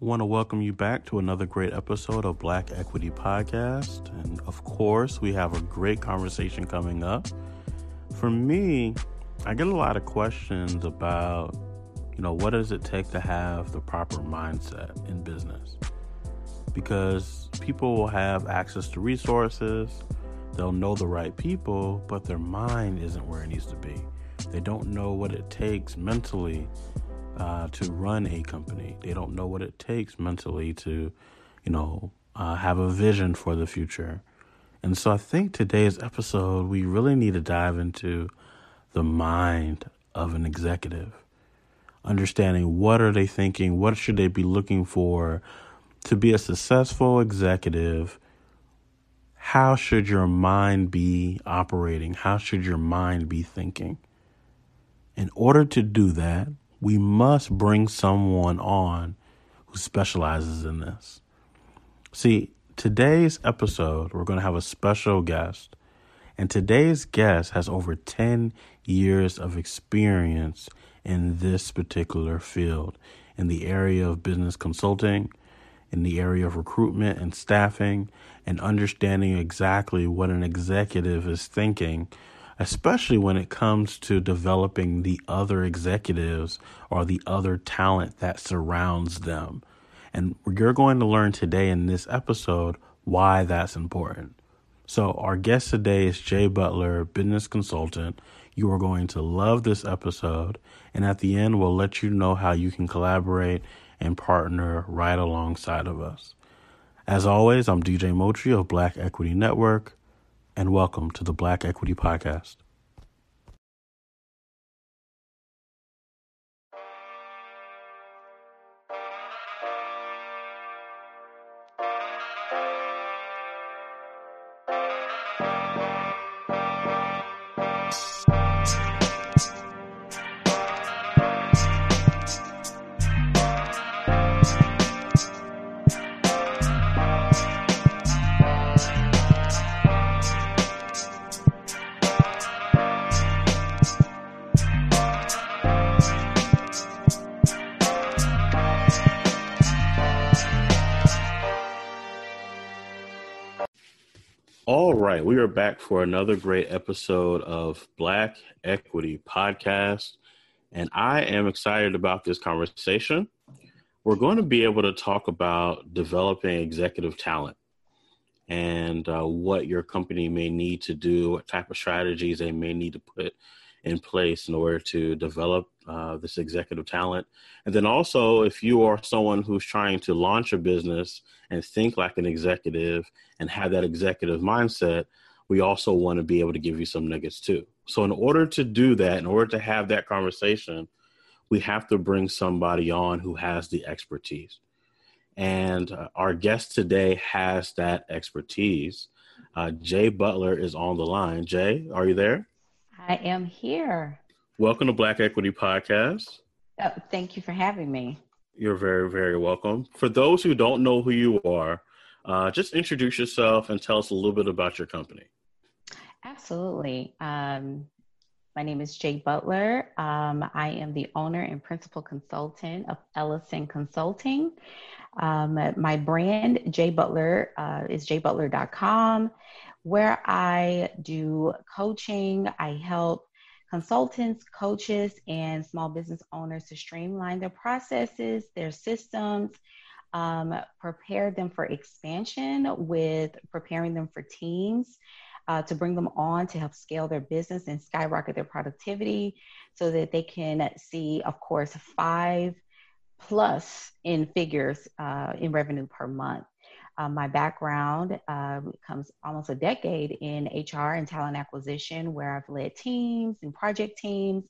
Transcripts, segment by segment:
want to welcome you back to another great episode of Black Equity Podcast. And of course, we have a great conversation coming up. For me, I get a lot of questions about, you know, what does it take to have the proper mindset in business? Because people will have access to resources, they'll know the right people, but their mind isn't where it needs to be. They don't know what it takes mentally uh, to run a company. They don't know what it takes mentally to, you know, uh, have a vision for the future. And so I think today's episode, we really need to dive into the mind of an executive, understanding what are they thinking, what should they be looking for to be a successful executive. How should your mind be operating? How should your mind be thinking? In order to do that, we must bring someone on who specializes in this. See, today's episode, we're going to have a special guest. And today's guest has over 10 years of experience in this particular field, in the area of business consulting, in the area of recruitment and staffing, and understanding exactly what an executive is thinking especially when it comes to developing the other executives or the other talent that surrounds them. And you're going to learn today in this episode why that's important. So, our guest today is Jay Butler, business consultant. You are going to love this episode. And at the end, we'll let you know how you can collaborate and partner right alongside of us. As always, I'm DJ Motri of Black Equity Network and welcome to the Black Equity Podcast. We are back for another great episode of Black Equity Podcast, and I am excited about this conversation. We're going to be able to talk about developing executive talent and uh, what your company may need to do, what type of strategies they may need to put in place in order to develop uh, this executive talent. And then also, if you are someone who's trying to launch a business and think like an executive and have that executive mindset, we also want to be able to give you some nuggets too. So, in order to do that, in order to have that conversation, we have to bring somebody on who has the expertise. And uh, our guest today has that expertise. Uh, Jay Butler is on the line. Jay, are you there? I am here. Welcome to Black Equity Podcast. Oh, thank you for having me. You're very, very welcome. For those who don't know who you are, uh, just introduce yourself and tell us a little bit about your company. Absolutely. Um, my name is Jay Butler. Um, I am the owner and principal consultant of Ellison Consulting. Um, my brand, Jay Butler, uh, is jaybutler.com where I do coaching. I help consultants, coaches, and small business owners to streamline their processes, their systems, um, prepare them for expansion with preparing them for teams. Uh, to bring them on to help scale their business and skyrocket their productivity so that they can see, of course, five plus in figures uh, in revenue per month. Uh, my background uh, comes almost a decade in HR and talent acquisition, where I've led teams and project teams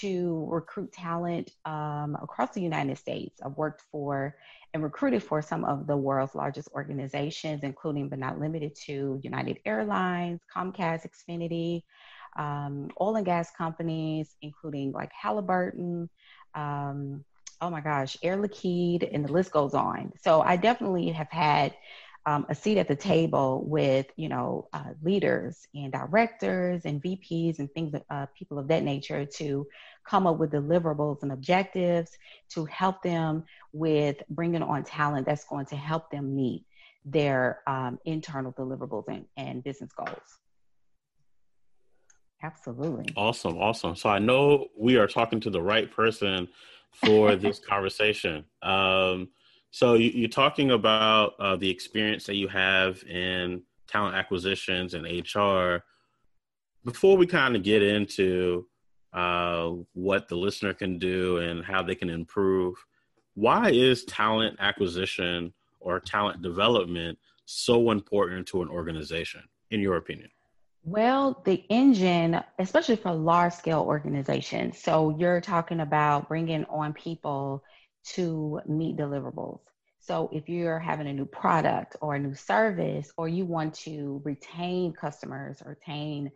to recruit talent um, across the United States. I've worked for and recruited for some of the world's largest organizations, including but not limited to United Airlines, Comcast, Xfinity, um, oil and gas companies, including like Halliburton. Um, oh my gosh, Air Liquide, and the list goes on. So I definitely have had um, a seat at the table with you know uh, leaders and directors and VPs and things uh, people of that nature to come up with deliverables and objectives to help them with bringing on talent that's going to help them meet their um, internal deliverables and, and business goals. Absolutely. Awesome. Awesome. So I know we are talking to the right person for this conversation. Um, so you, are talking about uh, the experience that you have in talent acquisitions and HR. Before we kind of get into uh, what the listener can do and how they can improve, why is talent acquisition or talent development so important to an organization, in your opinion? Well, the engine, especially for large scale organizations, so you're talking about bringing on people to meet deliverables. So if you're having a new product or a new service, or you want to retain customers or retain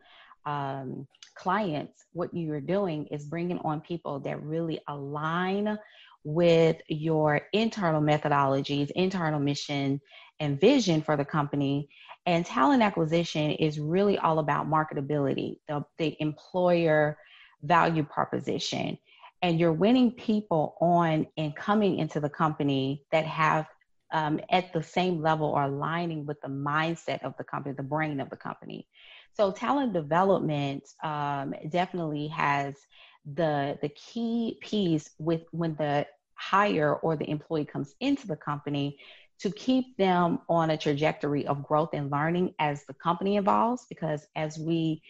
um, clients, what you're doing is bringing on people that really align with your internal methodologies, internal mission, and vision for the company. And talent acquisition is really all about marketability, the, the employer value proposition and you're winning people on and coming into the company that have um, at the same level or aligning with the mindset of the company, the brain of the company. So talent development um, definitely has the the key piece with when the hire or the employee comes into the company to keep them on a trajectory of growth and learning as the company evolves because as we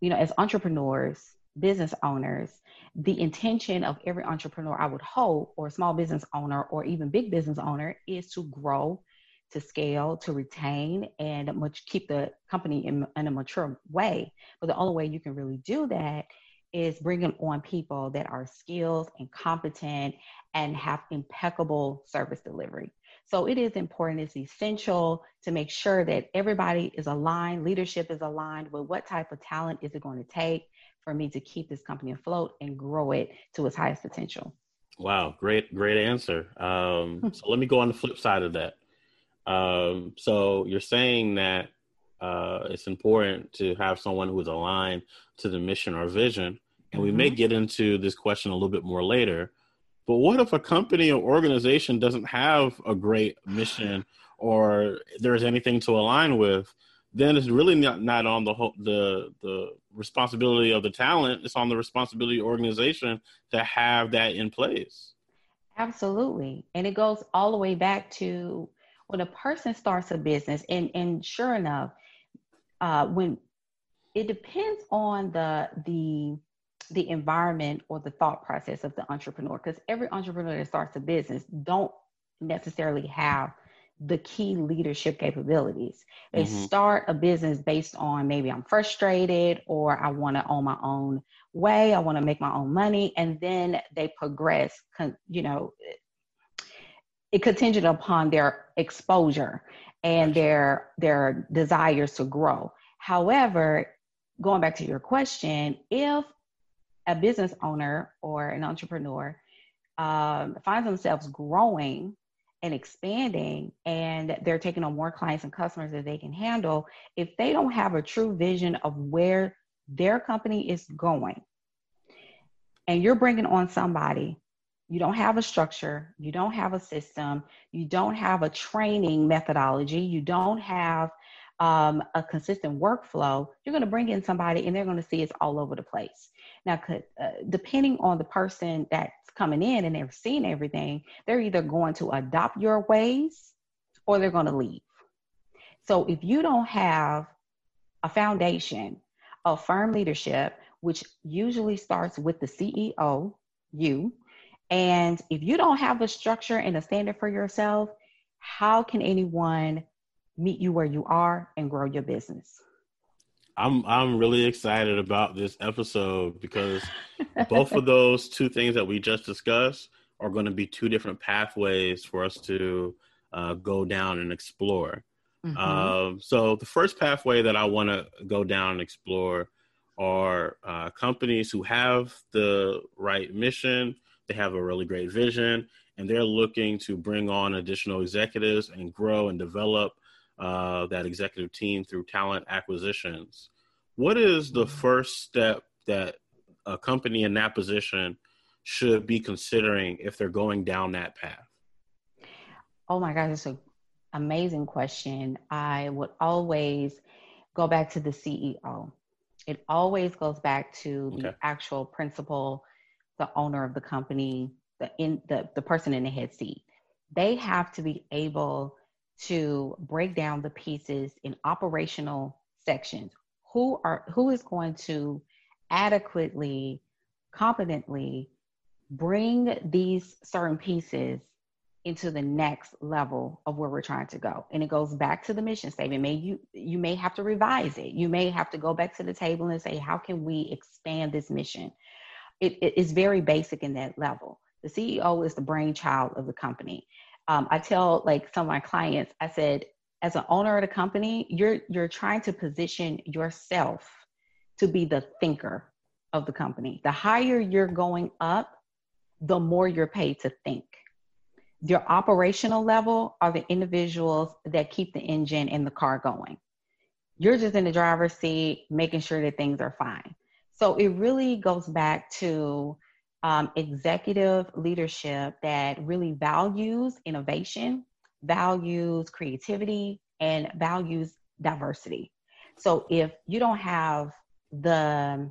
you know as entrepreneurs business owners the intention of every entrepreneur, I would hope, or small business owner, or even big business owner, is to grow, to scale, to retain, and much keep the company in, in a mature way. But the only way you can really do that is bringing on people that are skilled and competent and have impeccable service delivery. So it is important, it's essential to make sure that everybody is aligned, leadership is aligned with what type of talent is it going to take for me to keep this company afloat and grow it to its highest potential. Wow, great, great answer. Um, so let me go on the flip side of that. Um, so you're saying that uh, it's important to have someone who is aligned to the mission or vision, and mm-hmm. we may mm-hmm. get into this question a little bit more later. But what if a company or organization doesn't have a great mission or there's anything to align with? then it's really not, not on the whole, the the responsibility of the talent. It's on the responsibility of the organization to have that in place. Absolutely, and it goes all the way back to when a person starts a business, and and sure enough, uh, when it depends on the the the environment or the thought process of the entrepreneur because every entrepreneur that starts a business don't necessarily have the key leadership capabilities. They mm-hmm. start a business based on maybe I'm frustrated or I want to own my own way, I want to make my own money, and then they progress, you know, it contingent upon their exposure and their their desires to grow. However, going back to your question, if a business owner or an entrepreneur um, finds themselves growing and expanding and they're taking on more clients and customers that they can handle, if they don't have a true vision of where their company is going, and you're bringing on somebody, you don't have a structure, you don't have a system, you don't have a training methodology, you don't have um, a consistent workflow, you're going to bring in somebody and they're going to see it's all over the place. Now, uh, depending on the person that's coming in and they're seeing everything, they're either going to adopt your ways or they're going to leave. So if you don't have a foundation of firm leadership, which usually starts with the CEO, you, and if you don't have a structure and a standard for yourself, how can anyone meet you where you are and grow your business? I'm I'm really excited about this episode because both of those two things that we just discussed are going to be two different pathways for us to uh, go down and explore. Mm-hmm. Um, so the first pathway that I want to go down and explore are uh, companies who have the right mission, they have a really great vision, and they're looking to bring on additional executives and grow and develop uh, that executive team through talent acquisitions. What is the first step that a company in that position should be considering if they're going down that path? Oh my God, it's an amazing question. I would always go back to the CEO. It always goes back to okay. the actual principal, the owner of the company, the in the, the person in the head seat. They have to be able to break down the pieces in operational sections. Who are who is going to adequately, competently bring these certain pieces into the next level of where we're trying to go? And it goes back to the mission statement. May you you may have to revise it. You may have to go back to the table and say how can we expand this mission? It, it is very basic in that level. The ceo is the brainchild of the company um, i tell like some of my clients i said as an owner of the company you're you're trying to position yourself to be the thinker of the company the higher you're going up the more you're paid to think your operational level are the individuals that keep the engine and the car going. You're just in the driver's seat, making sure that things are fine. So it really goes back to um, executive leadership that really values innovation, values creativity, and values diversity. So if you don't have the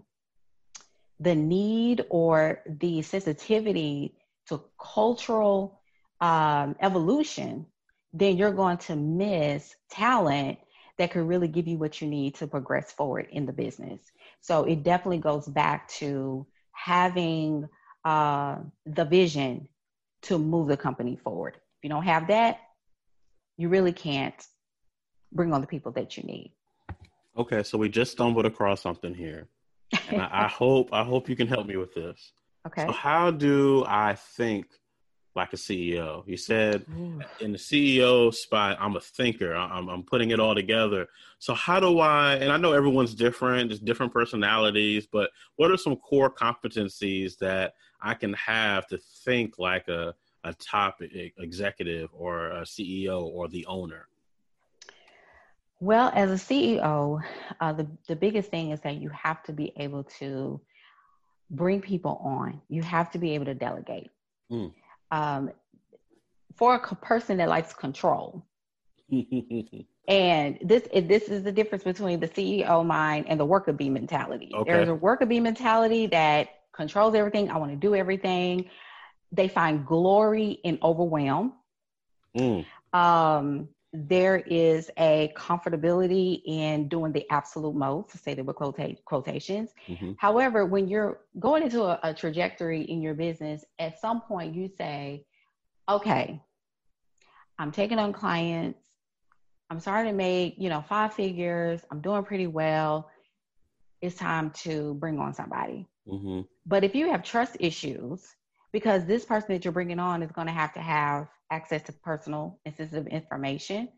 the need or the sensitivity to cultural um, evolution, then you're going to miss talent that could really give you what you need to progress forward in the business. So it definitely goes back to having uh, the vision to move the company forward. If you don't have that, you really can't bring on the people that you need. Okay, so we just stumbled across something here. And I, I hope I hope you can help me with this. Okay. So how do I think like a CEO. You said in the CEO spot, I'm a thinker. I'm, I'm putting it all together. So how do I? And I know everyone's different. There's different personalities, but what are some core competencies that I can have to think like a a top executive or a CEO or the owner? Well, as a CEO, uh, the the biggest thing is that you have to be able to bring people on. You have to be able to delegate. Mm um, for a person that likes control. and this this is the difference between the CEO mind and the worker bee mentality. Okay. There's a worker bee mentality that controls everything. I want to do everything. They find glory in overwhelm. Mm. Um, there is a comfortability in doing the absolute most, to say that with quota- quotations. Mm-hmm. However, when you're going into a, a trajectory in your business, at some point you say, okay, I'm taking on clients. I'm starting to make, you know, five figures. I'm doing pretty well. It's time to bring on somebody. Mm-hmm. But if you have trust issues, because this person that you're bringing on is going to have to have access to personal and sensitive information.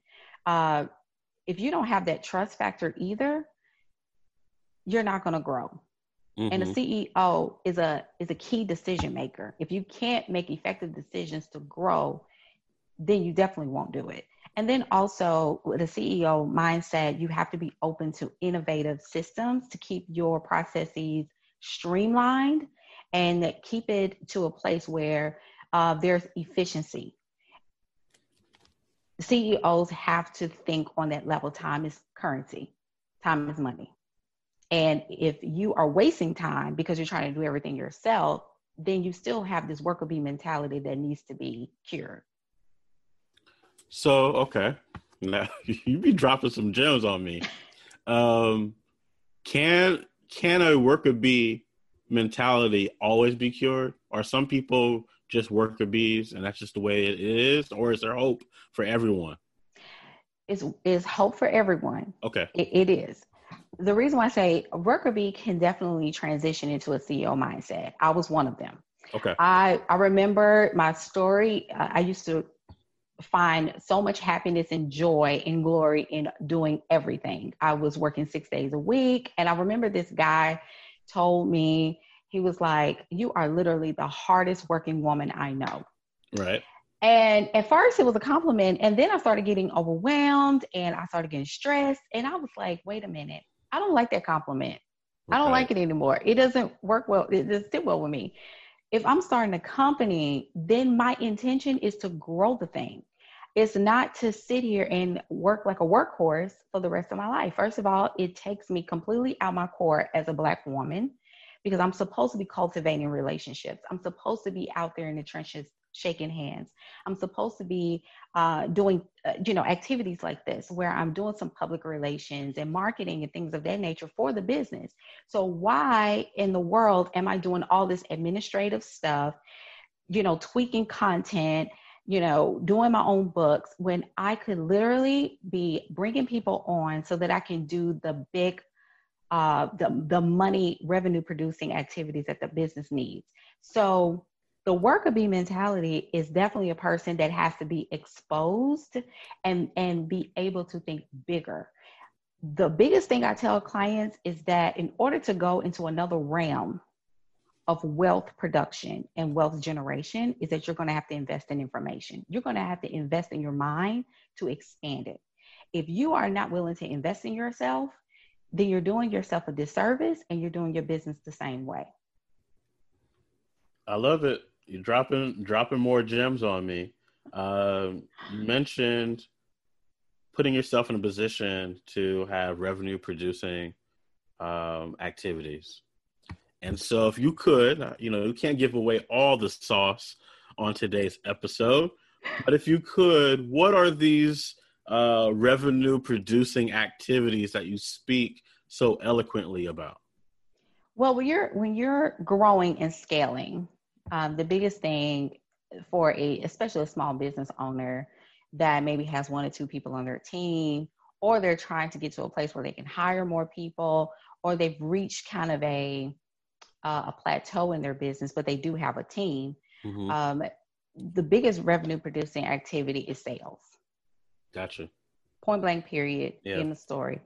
Uh, if you don't have that trust factor either, you're not going to grow. Mm-hmm. And the mm-hmm. CEO is a is a key decision maker. If you can't make effective decisions to grow, then you definitely won't do it. And then also with a CEO mindset, you have to be open to innovative systems to keep your processes streamlined and keep it to a place where uh, there's efficiency. CEOs have to think on that level. Time is currency, time is money. And if you are wasting time because you're trying to do everything yourself, then you still have this worker bee mentality that needs to be cured. So, okay. Now you be dropping some gems on me. Um, can can a worker bee mentality always be cured? Are some people just worker bees and that's just the way it is? Or is there hope for everyone? It's, it's hope for everyone. Okay. it, it is. The reason why I say worker bee can definitely transition into a CEO mindset. I was one of them. Okay. I, I remember my story. I used to find so much happiness and joy and glory in doing everything. I was working six days a week. And I remember this guy told me, he was like, You are literally the hardest working woman I know. Right. And at first it was a compliment. And then I started getting overwhelmed and I started getting stressed. And I was like, wait a minute, I don't like that compliment. Okay. I don't like it anymore. It doesn't work well. It doesn't sit well with me. If I'm starting a company, then my intention is to grow the thing. It's not to sit here and work like a workhorse for the rest of my life. First of all, it takes me completely out my core as a Black woman because I'm supposed to be cultivating relationships. I'm supposed to be out there in the trenches shaking hands. I'm supposed to be uh, doing, uh, you know, activities like this where I'm doing some public relations and marketing and things of that nature for the business. So why in the world am I doing all this administrative stuff, you know, tweaking content, you know, doing my own books when I could literally be bringing people on so that I can do the big uh, the, the money revenue producing activities that the business needs. So the worker bee mentality is definitely a person that has to be exposed and and be able to think bigger. The biggest thing i tell clients is that in order to go into another realm of wealth production and wealth generation is that you're going to have to invest in information. You're going to have to invest in your mind to expand it. If you are not willing to invest in yourself then you're doing yourself a disservice and you're doing your business the same way I love it you're dropping dropping more gems on me. Uh, you mentioned putting yourself in a position to have revenue producing um, activities. And so, if you could, uh, you know, you can't give away all the sauce on today's episode, but if you could, what are these uh, revenue producing activities that you speak so eloquently about? Well, when you're when you're growing and scaling, um, the biggest thing for a especially a small business owner that maybe has one or two people on their team or they're trying to get to a place where they can hire more people or they've reached kind of a uh, a plateau in their business but they do have a team mm-hmm. um, the biggest revenue producing activity is sales gotcha point blank period yeah. in the story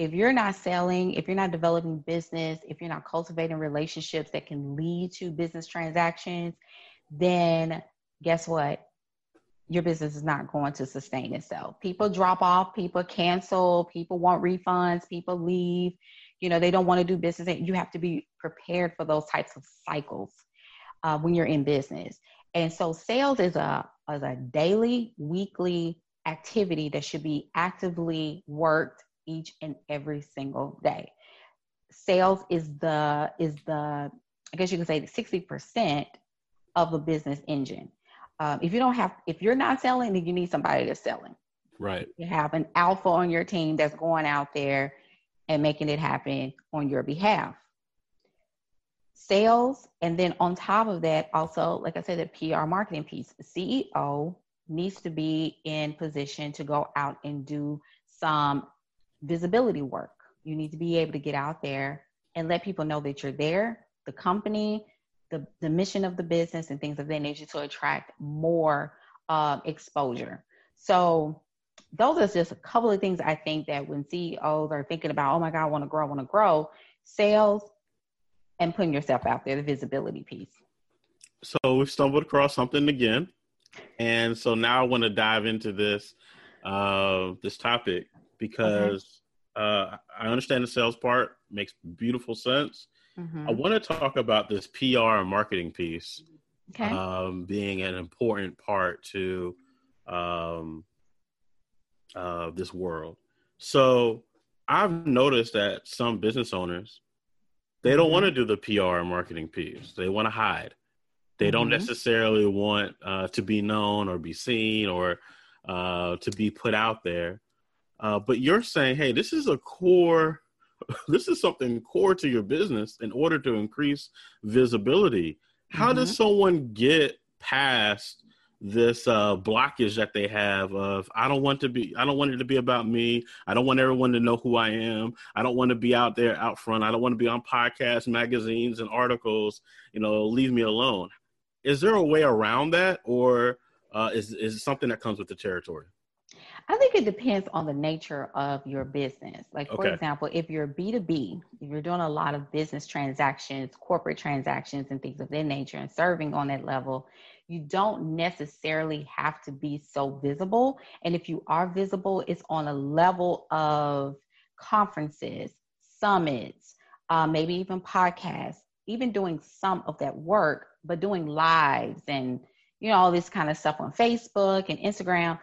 if you're not selling, if you're not developing business, if you're not cultivating relationships that can lead to business transactions, then guess what? Your business is not going to sustain itself. People drop off, people cancel, people want refunds, people leave. You know, they don't want to do business. You have to be prepared for those types of cycles uh, when you're in business. And so, sales is a is a daily, weekly activity that should be actively worked each and every single day. Sales is the is the I guess you can say 60% of a business engine. Um, if you don't have if you're not selling, then you need somebody that's selling. Right. You have an alpha on your team that's going out there and making it happen on your behalf. Sales, and then on top of that, also, like I said, the PR marketing piece. The CEO needs to be in position to go out and do some visibility work. You need to be able to get out there and let people know that you're there, the company, the, the mission of the business, and things of that nature to attract more uh, exposure. So, those are just a couple of things I think that when CEOs are thinking about, oh my God, I want to grow, I want to grow, sales and putting yourself out there, the visibility piece. So we've stumbled across something again. And so now I want to dive into this uh, this topic because uh, I understand the sales part makes beautiful sense. Mm-hmm. I want to talk about this PR and marketing piece okay. um, being an important part to um, uh, this world. So I've noticed that some business owners they don't mm-hmm. want to do the PR and marketing piece. They want to hide. They mm-hmm. don't necessarily want uh, to be known or be seen or uh, to be put out there. Uh, but you're saying, hey, this is a core, this is something core to your business in order to increase visibility. How mm-hmm. does someone get past this uh, blockage that they have of I don't want to be I don't want it to be about me. I don't want everyone to know who I am. I don't want to be out there out front. I don't want to be on podcasts, magazines, and articles. You know, leave me alone. Is there a way around that, or uh, is is it something that comes with the territory? I think it depends on the nature of your business. Like, for okay. example, if you're B2B, if you're doing a lot of business transactions, corporate transactions, and things of that nature, and serving on that level, you don't necessarily have to be so visible. And if you are visible, it's on a level of conferences, summits, uh, maybe even podcasts, even doing some of that work, but doing lives and you know all this kind of stuff on Facebook and Instagram.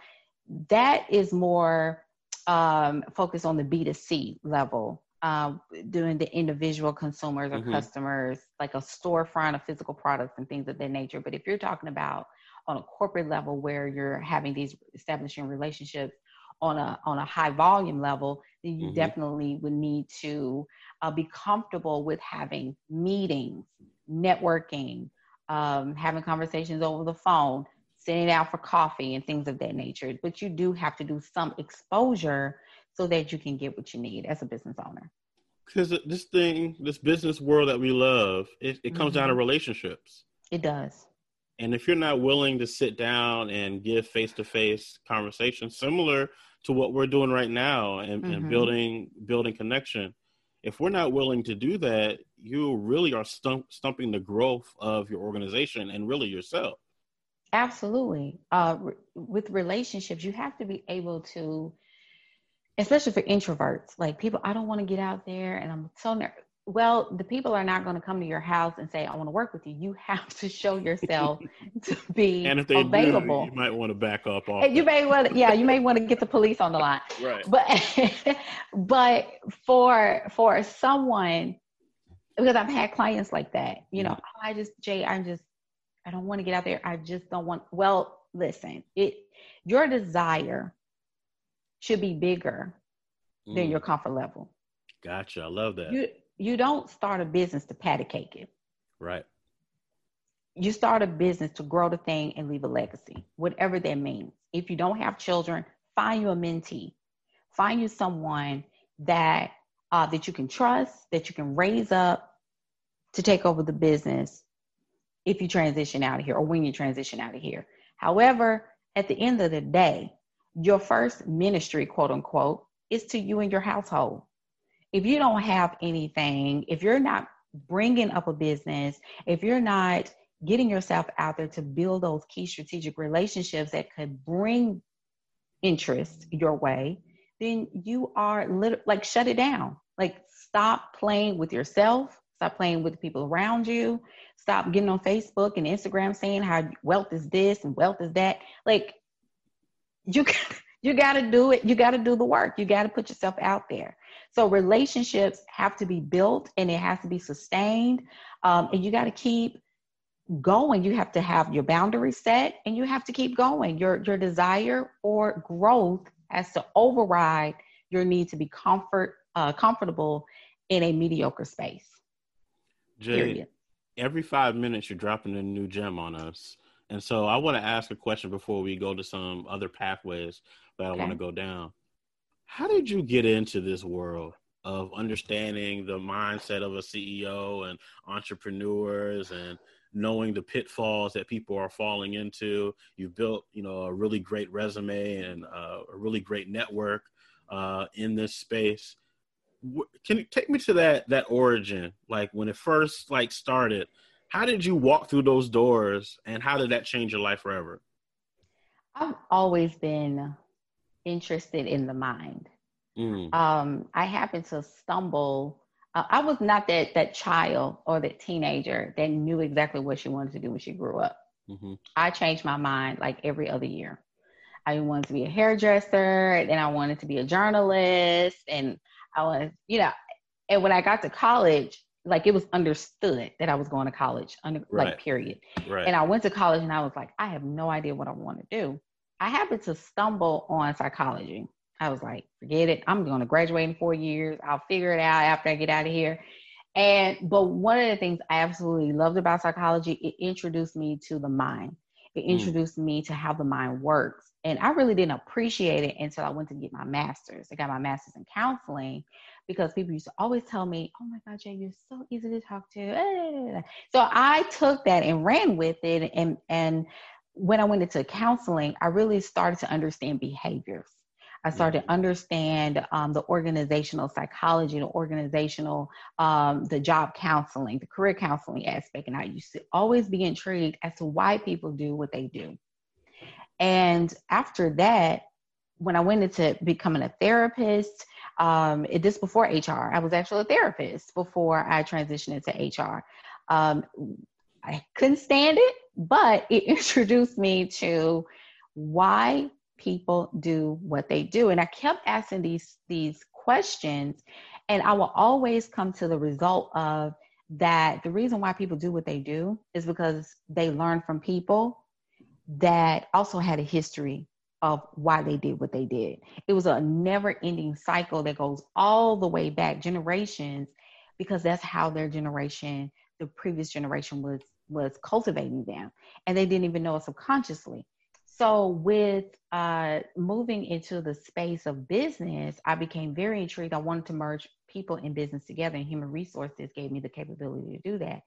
That is more um, focused on the B2C level uh, doing the individual consumers or mm-hmm. customers, like a storefront of physical products and things of that nature. But if you're talking about on a corporate level where you're having these establishing relationships on a on a high volume level, then you mm-hmm. definitely would need to uh, be comfortable with having meetings, networking, um, having conversations over the phone, sitting out for coffee and things of that nature. But you do have to do some exposure so that you can get what you need as a business owner. Because this thing, this business world that we love, it, it comes mm-hmm. down to mm-hmm. relationships. It does. And if you're not willing to sit down and give face to face conversations similar to what we're doing right now and, mm-hmm. and, building building connection, if we're not willing to do that, you really are stump, stumping the growth of your organization and really yourself. Absolutely. Uh, re- with relationships, you have to be able to especially for introverts, like people, I don't want to get out there and I'm so nervous. Well, the people are not going to come to your house and say, I want to work with you. You have to show yourself to be and if they available. Do, you might want to back up. Off you may want to, yeah, you may want to get the police on the line. Right. But, but for, for someone, because I've had clients like that, you know, mm-hmm. oh, I just, Jay, I'm just, I don't want to get out there. I just don't want, well, listen, it, your desire should be bigger mm. than your comfort level. Gotcha. I love that. You you don't start a business to patty cake it. Right. You start a business to grow the thing and leave a legacy, whatever that means. If you don't have children, find you a mentee. Find you someone that uh, that you can trust, that you can raise up to take over the business if you transition out of here or when you transition out of here. However, at the end of the day, your first ministry, quote unquote, is to you and your household. If you don't have anything, if you're not bringing up a business, if you're not getting yourself out there to build those key strategic relationships that could bring interest your way, then you are lit- like shut it down. Like stop playing with yourself, stop playing with the people around you, stop getting on Facebook and Instagram saying how wealth is this and wealth is that. Like you you got to do it. You got to do the work. You got to put yourself out there so relationships have to be built and it has to be sustained um, and you got to keep going you have to have your boundaries set and you have to keep going your your desire for growth has to override your need to be comfort uh, comfortable in a mediocre space Jay, period. every five minutes you're dropping a new gem on us and so I want to ask a question before we go to some other pathways that okay. I want to go down. How did you get into this world of understanding the mindset of a CEO and entrepreneurs and knowing the pitfalls that people are falling into? You've built, you know, a really great resume and uh, a really great network uh, in this space. Can you take me to that that origin, like when it first like started? How did you walk through those doors and how did that change your life forever? I've always been interested in the mind. Mm. Um, I happened to stumble. Uh, I was not that that child or that teenager that knew exactly what she wanted to do when she grew up. Mm-hmm. I changed my mind like every other year. I wanted to be a hairdresser, and I wanted to be a journalist, and I was, you know, and when I got to college, like it was understood that I was going to college, under, right. like period. Right. And I went to college and I was like, I have no idea what I want to do. I happened to stumble on psychology. I was like, forget it. I'm going to graduate in four years. I'll figure it out after I get out of here. And but one of the things I absolutely loved about psychology, it introduced me to the mind. It mm. introduced mm. me to how the mind works. And I really didn't appreciate it until I went to get my master's. I got my master's in counseling because people used to always tell me, "Oh my God, Jay, you're so easy to talk to." So I took that and ran with it, and and when I went into counseling, I really started to understand behaviors. I started to understand um, the organizational psychology, the organizational, um, the job counseling, the career counseling aspect. And I used to always be intrigued as to why people do what they do. And after that, when I went into becoming a therapist, um, it, this before HR, I was actually a therapist before I transitioned into HR. Um, I couldn't stand it, but it introduced me to why people do what they do. And I kept asking these these questions, and I will always come to the result of that the reason why people do what they do is because they learn from people that also had a history of why they did what they did. It was a never ending cycle that goes all the way back generations because that's how their generation, the previous generation was was cultivating them and they didn't even know it subconsciously. So with uh, moving into the space of business, I became very intrigued. I wanted to merge people in business together and human resources gave me the capability to do that.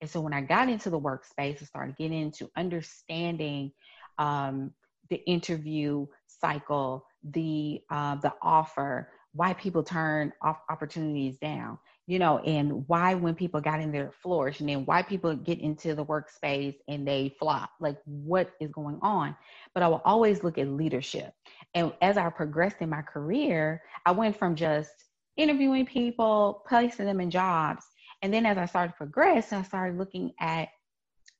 And so when I got into the workspace, I started getting into understanding um, the interview cycle, the uh, the offer, why people turn off opportunities down, you know, and why when people got in there flourish, and then why people get into the workspace and they flop, like what is going on. But I will always look at leadership. And as I progressed in my career, I went from just interviewing people, placing them in jobs, and then as I started to progress, I started looking at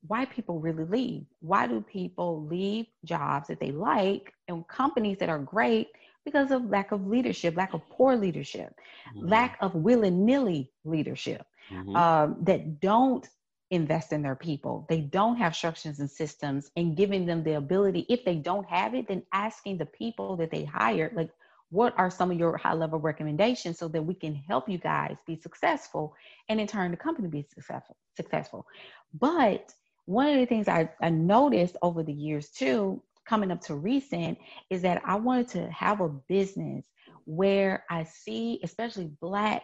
why people really leave. Why do people leave jobs that they like and companies that are great because of lack of leadership, lack of poor leadership, mm-hmm. lack of willy nilly leadership mm-hmm. um, that don't invest in their people. They don't have structures and systems and giving them the ability, if they don't have it, then asking the people that they hired, like, what are some of your high level recommendations so that we can help you guys be successful and in turn the company be successful successful but one of the things I, I noticed over the years too, coming up to recent, is that I wanted to have a business where I see, especially Black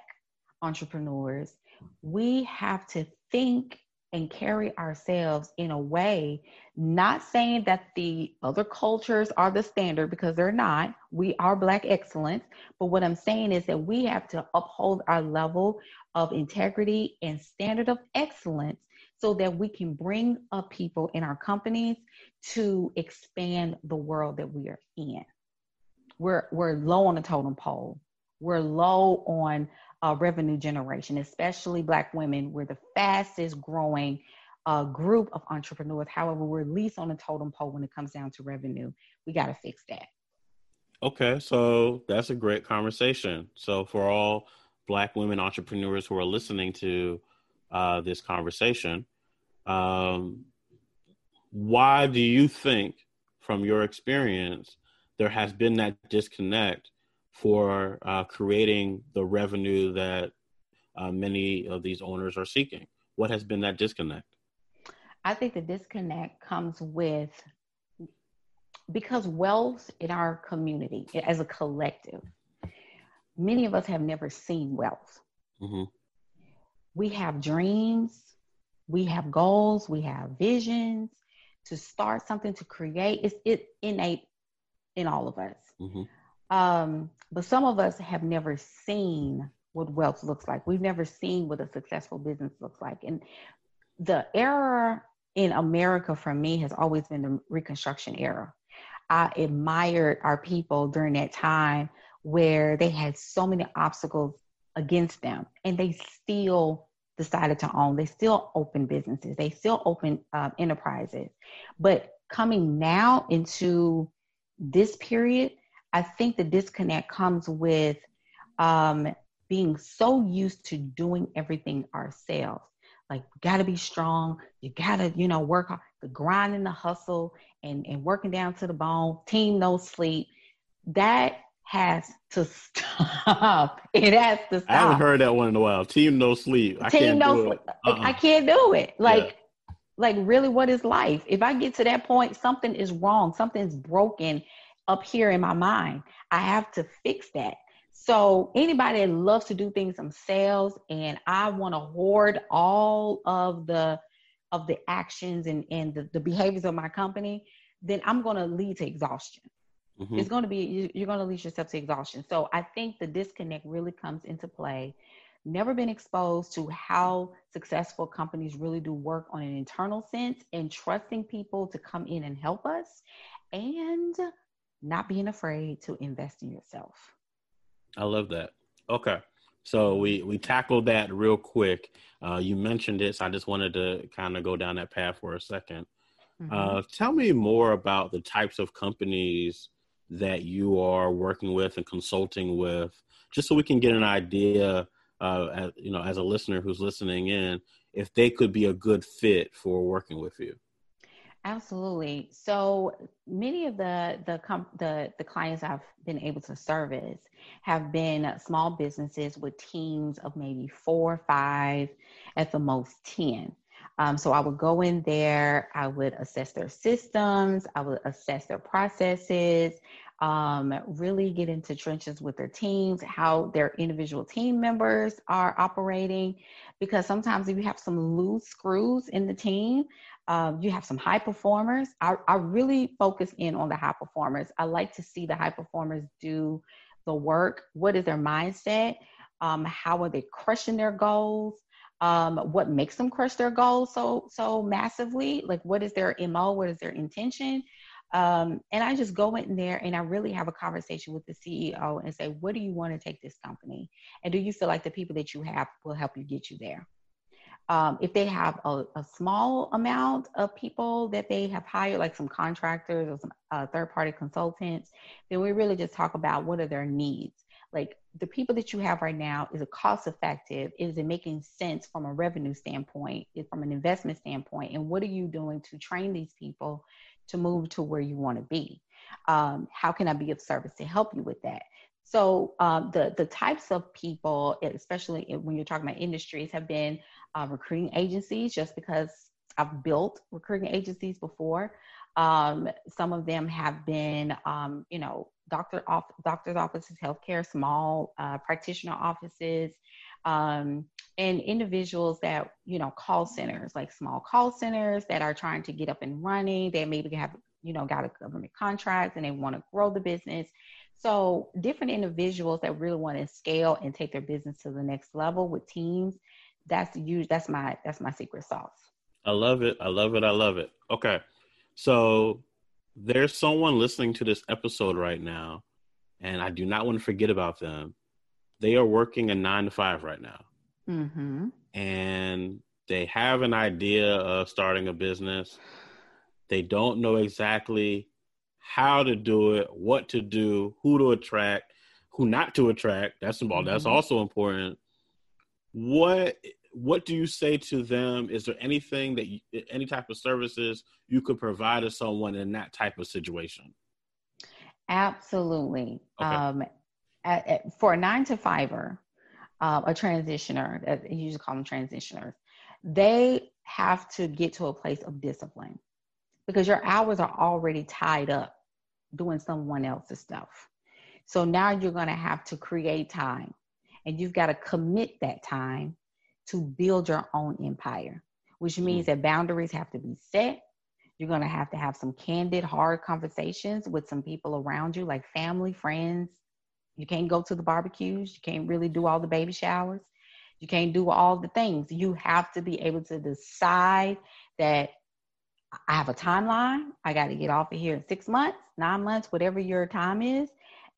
entrepreneurs, we have to think and carry ourselves in a way, not saying that the other cultures are the standard because they're not. We are Black excellence. But what I'm saying is that we have to uphold our level of integrity and standard of excellence so that we can bring up people in our companies to expand the world that we are in. We're, we're low on the totem pole. We're low on uh, revenue generation, especially Black women. We're the fastest growing uh, group of entrepreneurs. However, we're least on the totem pole when it comes down to revenue. We got to fix that. Okay, so that's a great conversation. So, for all Black women entrepreneurs who are listening to uh, this conversation. Um, why do you think, from your experience, there has been that disconnect for uh, creating the revenue that uh, many of these owners are seeking? What has been that disconnect? I think the disconnect comes with because wealth in our community as a collective, many of us have never seen wealth. Mm-hmm we have dreams, we have goals, we have visions to start something to create. It's it innate in all of us. Mm-hmm. Um, but some of us have never seen what wealth looks like. We've never seen what a successful business looks like. And the era in America for me has always been the Reconstruction era. I admired our people during that time where they had so many obstacles against them and they still decided to own. They still open businesses, they still open uh, enterprises. But coming now into this period, I think the disconnect comes with um, being so used to doing everything ourselves. Like, got to be strong. You got to, you know, work the grind and the hustle and, and working down to the bone, team no sleep. That has to stop. It has to stop. I haven't heard that one in a while. Team no sleep. I Team no sleep. Uh-uh. I can't do it. Like, yeah. like really, what is life? If I get to that point, something is wrong. Something's broken up here in my mind. I have to fix that. So anybody that loves to do things themselves, and I want to hoard all of the of the actions and and the, the behaviors of my company, then I'm going to lead to exhaustion mm-hmm. it's going to be you're going to lead yourself to exhaustion. So i think the disconnect really comes into play. Never been exposed to how successful companies really do work on an internal sense and trusting people to come in and help us and not being afraid to invest in yourself. I love that. Okay. So we we tackled that real quick. Uh, you mentioned it so i just wanted to kind of go down that path for a 2nd mm-hmm. uh, tell me more about the types of companies that you are working with and consulting with, just so we can get an idea, uh, as, you know, as a listener who's listening in, if they could be a good fit for working with you. Absolutely. So many of the the the the clients I've been able to service have been small businesses with teams of maybe four, or five, at the most ten. Um, so I would go in there, I would assess their systems, I would assess their processes, um, really get into trenches with their teams, how their individual team members are operating. Because sometimes if you have some loose screws in the team, um, you have some high performers. I, I really focus in on the high performers. I like to see the high performers do the work. What is their mindset? Um, how are they crushing their goals? Um, what makes them crush their goals so so massively? Like what is their mo what is their intention? Um, and i just go in there and i really have a conversation with the ceo and say what do you want to take this company? And do you feel like the people that you have will help you get you there? Um, if they have a, a, small amount of people that they have hired, like some contractors or some uh, third party consultants, then we really just talk about what are their needs. Like the people that you have right now is it cost effective. Is it making sense from a revenue standpoint Is from an investment standpoint? And what are you doing to train these people to move to where you want to be? Um, how can i be of service to help you with that? So um, the the types of people especially when you're talking about industries have been uh, recruiting agencies just because i've built recruiting agencies before. Um, some of them have been, um, you know, doctor off, doctor's offices, healthcare, small uh, practitioner offices, um, and individuals that, you know, call centers, like small call centers that are trying to get up and running. They maybe have, you know, got a government contract and they want to grow the business. So different individuals that really want to scale and take their business to the next level with teams. That's you. That's my that's my secret sauce. I love it. I love it. I love it. Okay. So there's someone listening to this episode right now, and I do not want to forget about them. They are working a nine to five right now. Mm-hmm. And they have an idea of starting a business. They don't know exactly how to do it, what to do, who to attract, who not to attract. That's mm-hmm. that's also important. What what do you say to them? Is there anything that you, any type of services you could provide to someone in that type of situation? Absolutely. Okay. Um, at, at, for a nine to fiver, uh, a transitioner, you usually call them transitioners, they have to get to a place of discipline because your hours are already tied up doing someone else's stuff. So now you're going to have to create time and you've got to commit that time to build your own empire, which means mm. that boundaries have to be set. You're going to have to have some candid, hard conversations with some people around you, like family, friends. You can't go to the barbecues. You can't really do all the baby showers. You can't do all the things. You have to be able to decide that I have a timeline. I got to get off of here in six months, nine months, whatever your time is.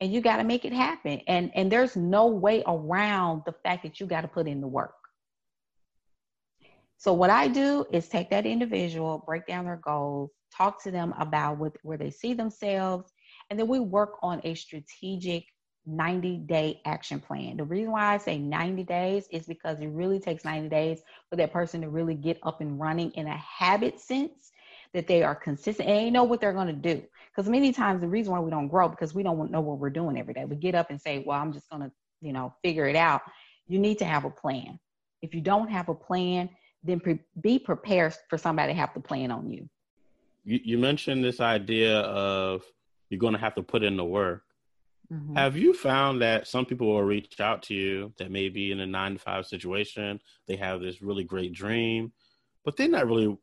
And you got to make it happen. And, and there's no way around the fact that you got to put in the work. So what I do is take that individual, break down their goals, talk to them about where they see themselves, and then we work on a strategic 90 day action plan. The reason why I say 90 days is because it really takes 90 days for that person to really get up and running in a habit sense that they are consistent and they know what they're going to do. Because many times the reason why we don't grow because we don't know what we're doing every day. We get up and say, "Well, I'm just going to, you know, figure it out." You need to have a plan. If you don't have a plan, then pre- be prepared for somebody to have to plan on you. You, you mentioned this idea of you're going to have to put in the work. Mm-hmm. Have you found that some people will reach out to you that may be in a nine to five situation? They have this really great dream, but they're not really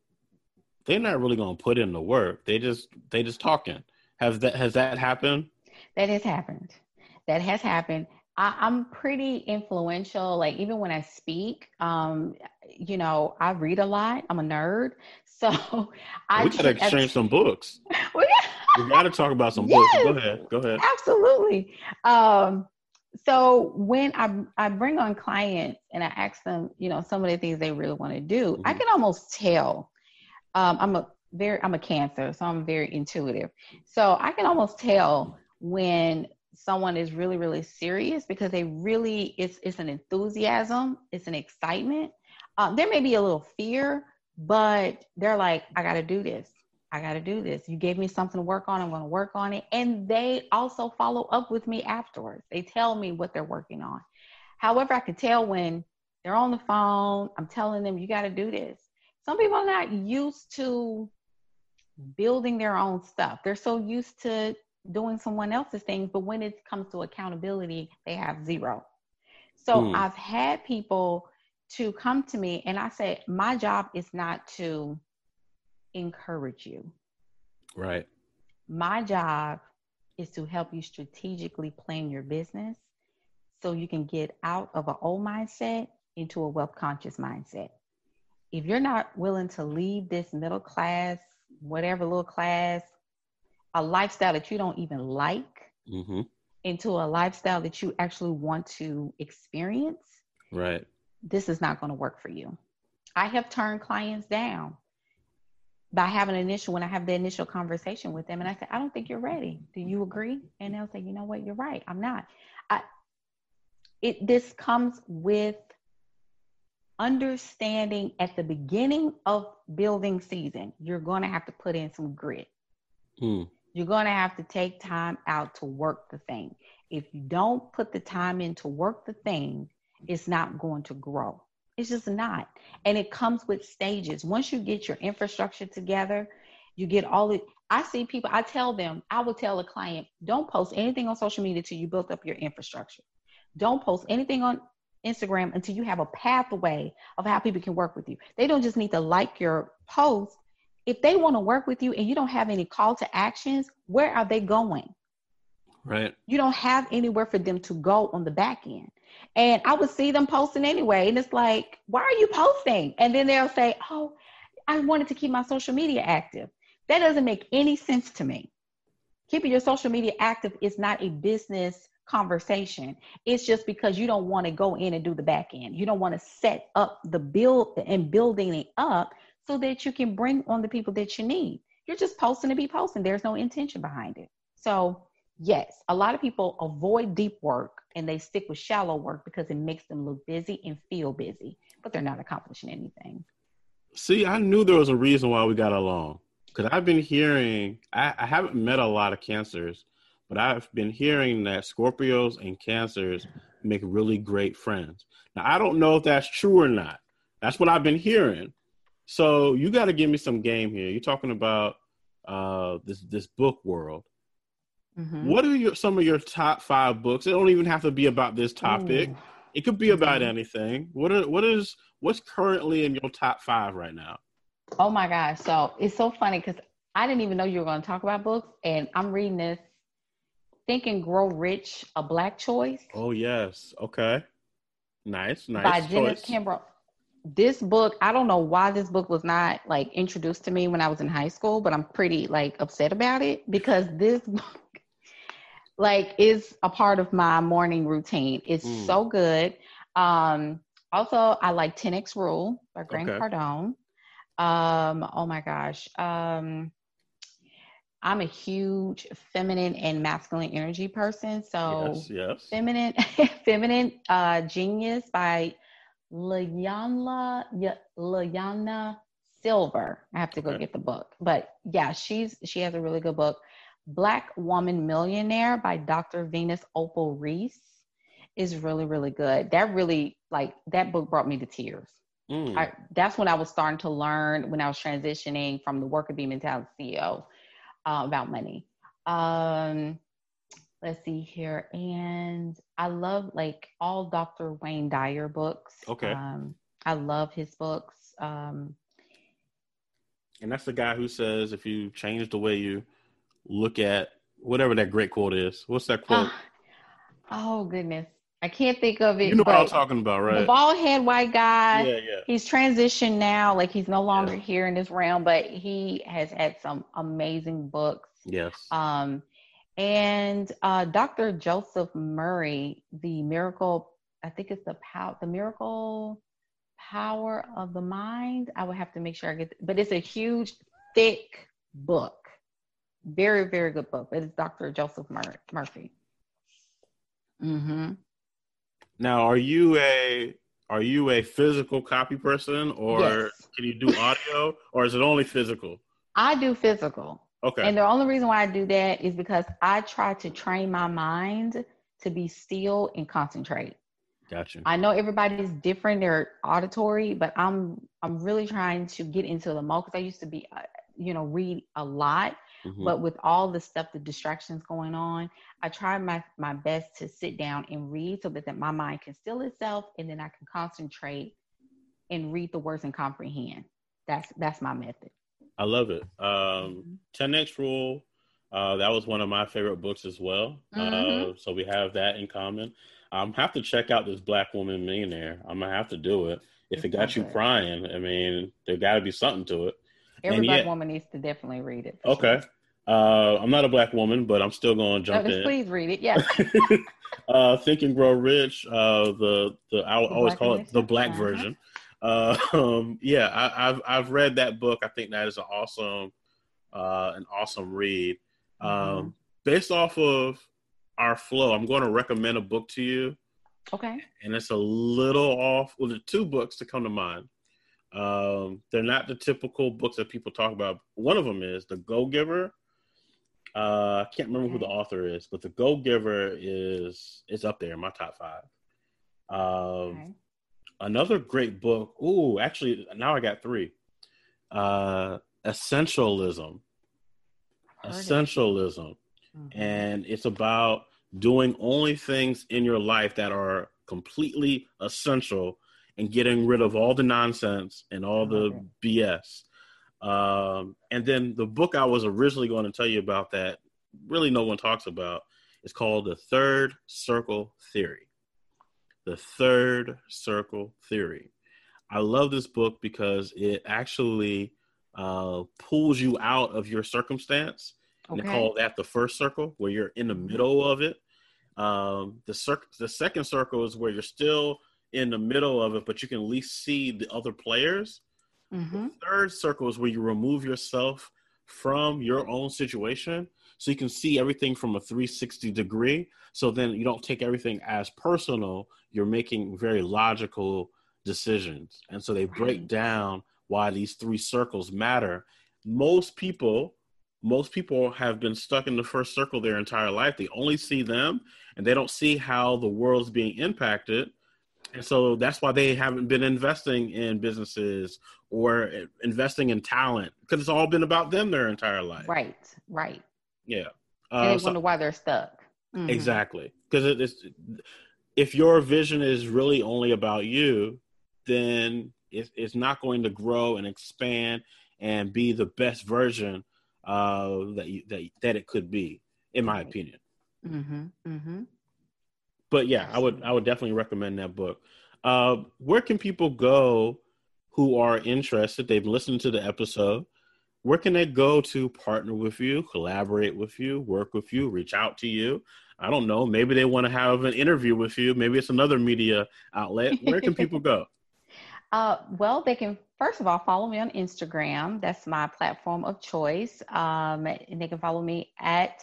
they're not really going to put in the work. They just they just talking. Has that has that happened? That has happened. That has happened. I, am pretty influential. Like even when I speak, um, you know, I read a lot. I'm a nerd, so I. We gotta exchange some books. we gotta talk about some yes, books. Go ahead. Go ahead. Absolutely. Um, so when I I bring on clients and I ask them, you know, some of the things they really want to do, mm-hmm. I can almost tell. Um, I'm a very I'm a Cancer, so I'm very intuitive. So I can almost tell when someone is really really serious because they really it's it's an enthusiasm it's an excitement. Um, there may be a little fear but they're like i gotta do this. I gotta do this. You gave me something to work on. I'm gonna work on it. And they also follow up with me afterwards. They tell me what they're working on. However i can tell when they're on the phone i'm telling them you gotta do this. Some people are not used to building their own stuff. They're so used to doing someone else's things, but when it comes to accountability, they have zero. So mm. I've had people to come to me and I say, my job is not to encourage you. Right. My job is to help you strategically plan your business so you can get out of an old mindset into a wealth conscious mindset. If you're not willing to leave this middle class, whatever little class, a lifestyle that you don't even like mm-hmm. into a lifestyle that you actually want to experience, right? This is not going to work for you. I have turned clients down by having an initial when I have the initial conversation with them, and I say, I don't think you're ready. Do you agree? And they'll say, you know what, you're right. I'm not. I, it this comes with understanding at the beginning of building season, you're going to have to put in some grit. Mm. You're going to have to take time out to work the thing. If you don't put the time in to work the thing, it's not going to grow. It's just not. And it comes with stages. Once you get your infrastructure together, you get all the. I see people, I tell them, I will tell a client, don't post anything on social media until you built up your infrastructure. Don't post anything on Instagram until you have a pathway of how people can work with you. They don't just need to like your post, if they want to work with you and you don't have any call to actions, where are they going? Right. You don't have anywhere for them to go on the back end. And I would see them posting anyway. And it's like, why are you posting? And then they'll say, oh, I wanted to keep my social media active. That doesn't make any sense to me. Keeping your social media active is not a business conversation. It's just because you don't want to go in and do the back end. You don't want to set up the build and building it up so that you can bring on the people that you need. You're just posting to be posting. There's no intention behind it. So, yes, a lot of people avoid deep work and they stick with shallow work because it makes them look busy and feel busy, but they're not accomplishing anything. See, I knew there was a reason why we got along because I've been hearing, I, I haven't met a lot of cancers, but I've been hearing that Scorpios and cancers make really great friends. Now, I don't know if that's true or not. That's what I've been hearing. So you got to give me some game here. You're talking about uh, this this book world. Mm-hmm. What are your some of your top five books? It don't even have to be about this topic. Ooh. It could be about mm-hmm. anything. What are what is what's currently in your top five right now? Oh my gosh! So it's so funny because I didn't even know you were going to talk about books, and I'm reading this Think and Grow Rich: A Black Choice. Oh yes, okay, nice, nice. By Janice Kimbro this book, I don't know why this book was not like introduced to me when I was in high school, but I'm pretty like upset about it because this book like is a part of my morning routine. It's mm. so good. Um also I like 10X Rule by Grant okay. Cardone. Um oh my gosh. Um I'm a huge feminine and masculine energy person. So yes, yes. feminine feminine uh genius by LiYana LiYana Silver. I have to go okay. get the book, but yeah, she's she has a really good book. Black Woman Millionaire by Dr. Venus Opal Reese is really really good. That really like that book brought me to tears. Mm. I, that's when I was starting to learn when I was transitioning from the work worker bee mentality CEO uh, about money. Um, let's see here and i love like all dr wayne dyer books okay um, i love his books um, and that's the guy who says if you change the way you look at whatever that great quote is. What's that quote? Uh, oh goodness. I can't think of it. You know what I'm talking about, right? The bald head white guy. Yeah, yeah. He's transitioned now, like he's no longer yeah. here in this realm, but he has had some amazing books. Yes. Um, and uh, Dr. Joseph Murray, the miracle, I think it's the power, the miracle power of the mind. I would have to make sure I get, but it's a huge, thick book. Very, very good book. It's Dr. Joseph Mur- Murphy. Mm-hmm. Now, are you a are you a physical copy person, or yes. can you do audio, or is it only physical? I do physical. Okay. And the only reason why I do that is because I try to train my mind to be still and concentrate. Gotcha. I know everybody's different; they're auditory, but I'm I'm really trying to get into the mode because I used to be, uh, you know, read a lot, mm-hmm. but with all the stuff, the distractions going on, I try my my best to sit down and read so that, that my mind can still itself, and then I can concentrate and read the words and comprehend. That's that's my method. I love it. Um, 10x mm-hmm. Rule. Uh, that was one of my favorite books as well. Mm-hmm. Uh, so we have that in common. I'm have to check out this Black Woman Millionaire. I'm gonna have to do it. If it got you crying, I mean, there got to be something to it. Every and black yet, woman needs to definitely read it. Okay. Sure. Uh, I'm not a black woman, but I'm still going to jump no, in. Please read it. Yeah. uh, Think and Grow Rich. Uh, the the I always call it the black uh-huh. version. Uh, um, yeah, I, have I've read that book. I think that is an awesome, uh, an awesome read. Um, mm-hmm. Based off of our flow, I'm going to recommend a book to you. Okay. And it's a little off. Well, the two books that come to mind. Um, they're not the typical books that people talk about. One of them is The Go Giver. Uh, I can't remember okay. who the author is, but The Go Giver is is up there in my top five. Um, okay another great book. Ooh, actually, now I got three. Uh, Essentialism. Essentialism. Mm-hmm. And it's about doing only things in your life that are completely essential and getting rid of all the nonsense and all the. BS. Um, and then the book I was originally going to tell you about that really no one talks about is called The Third Circle Theory the third circle theory. I love this book because it actually uh, pulls you out of your circumstance. Okay. And they call that the first circle, where you're in the mm-hmm. middle of it. Um, the cir- the second circle is where you're still in the middle of it, but you can at least see the other players. Mm-hmm. The third circle is where you remove yourself from your own situation so you can see everything from a 360 degree. So then you don't take everything as personal. You're making very logical decisions. And so they break down why these three circles matter. Most people, most people have been stuck in the first circle their entire life. They only see them and they don't see how the world's being impacted. And so that's why they haven't been investing in businesses or investing in talent because it's all been about them their entire life. Right, right. Yeah. Uh, and they so, wonder why they're stuck. Mm-hmm. Exactly. Because if your vision is really only about you, then it, it's not going to grow and expand and be the best version uh, that, you, that that it could be, in my right. opinion. Mm-hmm. Mm-hmm. But yeah, I would I would definitely recommend that book. Uh, where can people go who are interested? They've listened to the episode where can they go to partner with you, collaborate with you, work with you, reach out to you? I don't know. Maybe they want to have an interview with you. Maybe it's another media outlet. Where can people go? Uh, well, they can first of all follow me on Instagram. That's my platform of choice. Um, and they can follow me at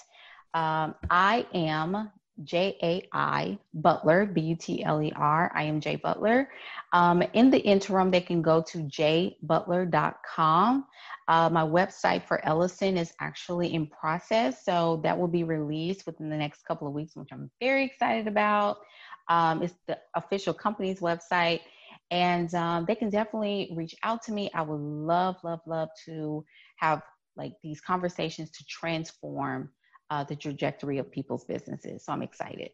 um, I am J A I Butler, B U T L E R. I am Jay Butler. Um, in the interim, they can go to jbutler.com. Uh, my website for Ellison is actually in process, so that will be released within the next couple of weeks, which I'm very excited about. Um, it's the official company's website, and um, they can definitely reach out to me. I would love, love, love to have like these conversations to transform uh, the trajectory of people's businesses. So I'm excited.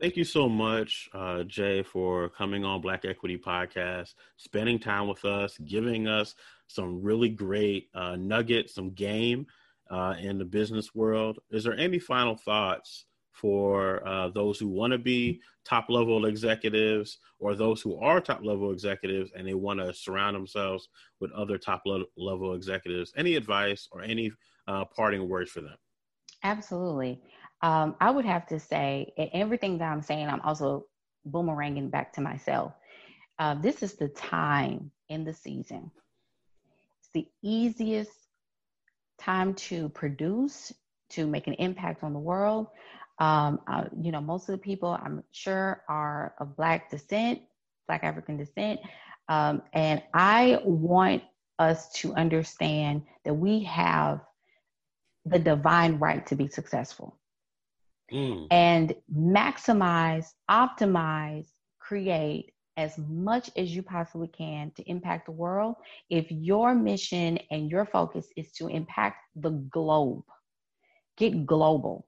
Thank you so much, uh, Jay, for coming on Black Equity Podcast, spending time with us, giving us some really great uh, nuggets, some game uh, in the business world. Is there any final thoughts for uh, those who want to be top level executives or those who are top level executives and they want to surround themselves with other top level executives? Any advice or any uh, parting words for them? Absolutely. Um, I would have to say, everything that I'm saying, I'm also boomeranging back to myself. Uh, this is the time in the season. It's the easiest time to produce, to make an impact on the world. Um, uh, you know, most of the people I'm sure are of Black descent, Black African descent. Um, and I want us to understand that we have the divine right to be successful mm. and maximize, optimize, create as much as you possibly can to impact the world. If your mission and your focus is to impact the globe, get global.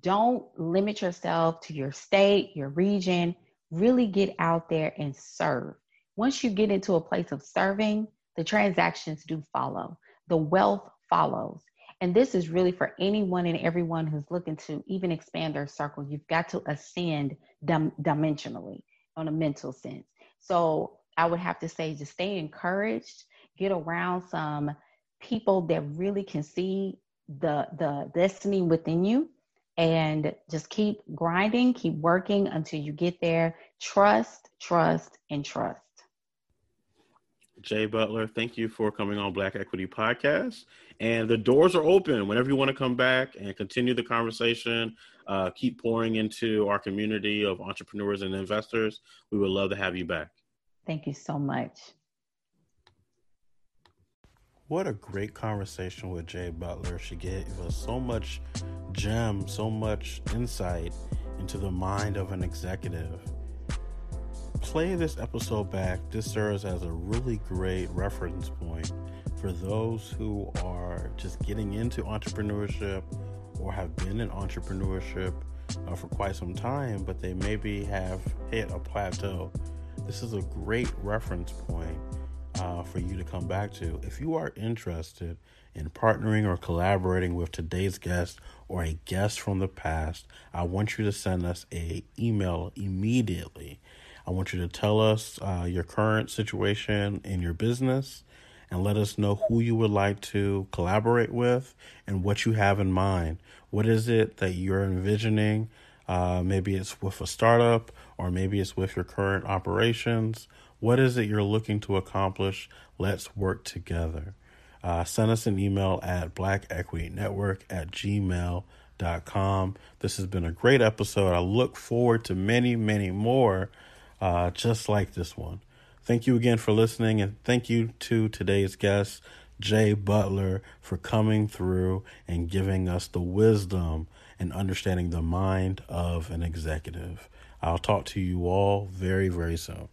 Don't limit yourself to your state, your region. Really get out there and serve. Once you get into a place of serving, the transactions do follow, the wealth follows. And this is really for anyone and everyone who's looking to even expand their circle. You've got to ascend dim- dimensionally on a mental sense. So I would have to say, just stay encouraged, get around some people that really can see the the destiny within you and just keep grinding, keep working until you get there. Trust, trust, and trust. Jay Butler, thank you for coming on Black Equity Podcast. And the doors are open whenever you want to come back and continue the conversation. Uh, keep pouring into our community of entrepreneurs and investors. We would love to have you back. Thank you so much. What a great conversation with Jay Butler. She gave us so much gem, so much insight into the mind of an executive play this episode back, this serves as a really great reference point for those who are just getting into entrepreneurship or have been in entrepreneurship uh, for quite some time, but they maybe have hit a plateau. This is a great reference point uh, for you to come back to. If you are interested in partnering or collaborating with today's guest or a guest from the past, I want you to send us a email immediately I want you to tell us uh, your current situation in your business and let us know who you would like to collaborate with and what you have in mind. What is it that you're envisioning? Uh, maybe it's with a startup or maybe it's with your current operations. What is it you're looking to accomplish? Let's work together. Uh, send us an email at blackequitynetwork at gmail.com. This has been a great episode. I look forward to many, many more uh, just like this one. Thank you again for listening, and thank you to today's guest, Jay Butler, for coming through and giving us the wisdom and understanding the mind of an executive. I'll talk to you all very, very soon.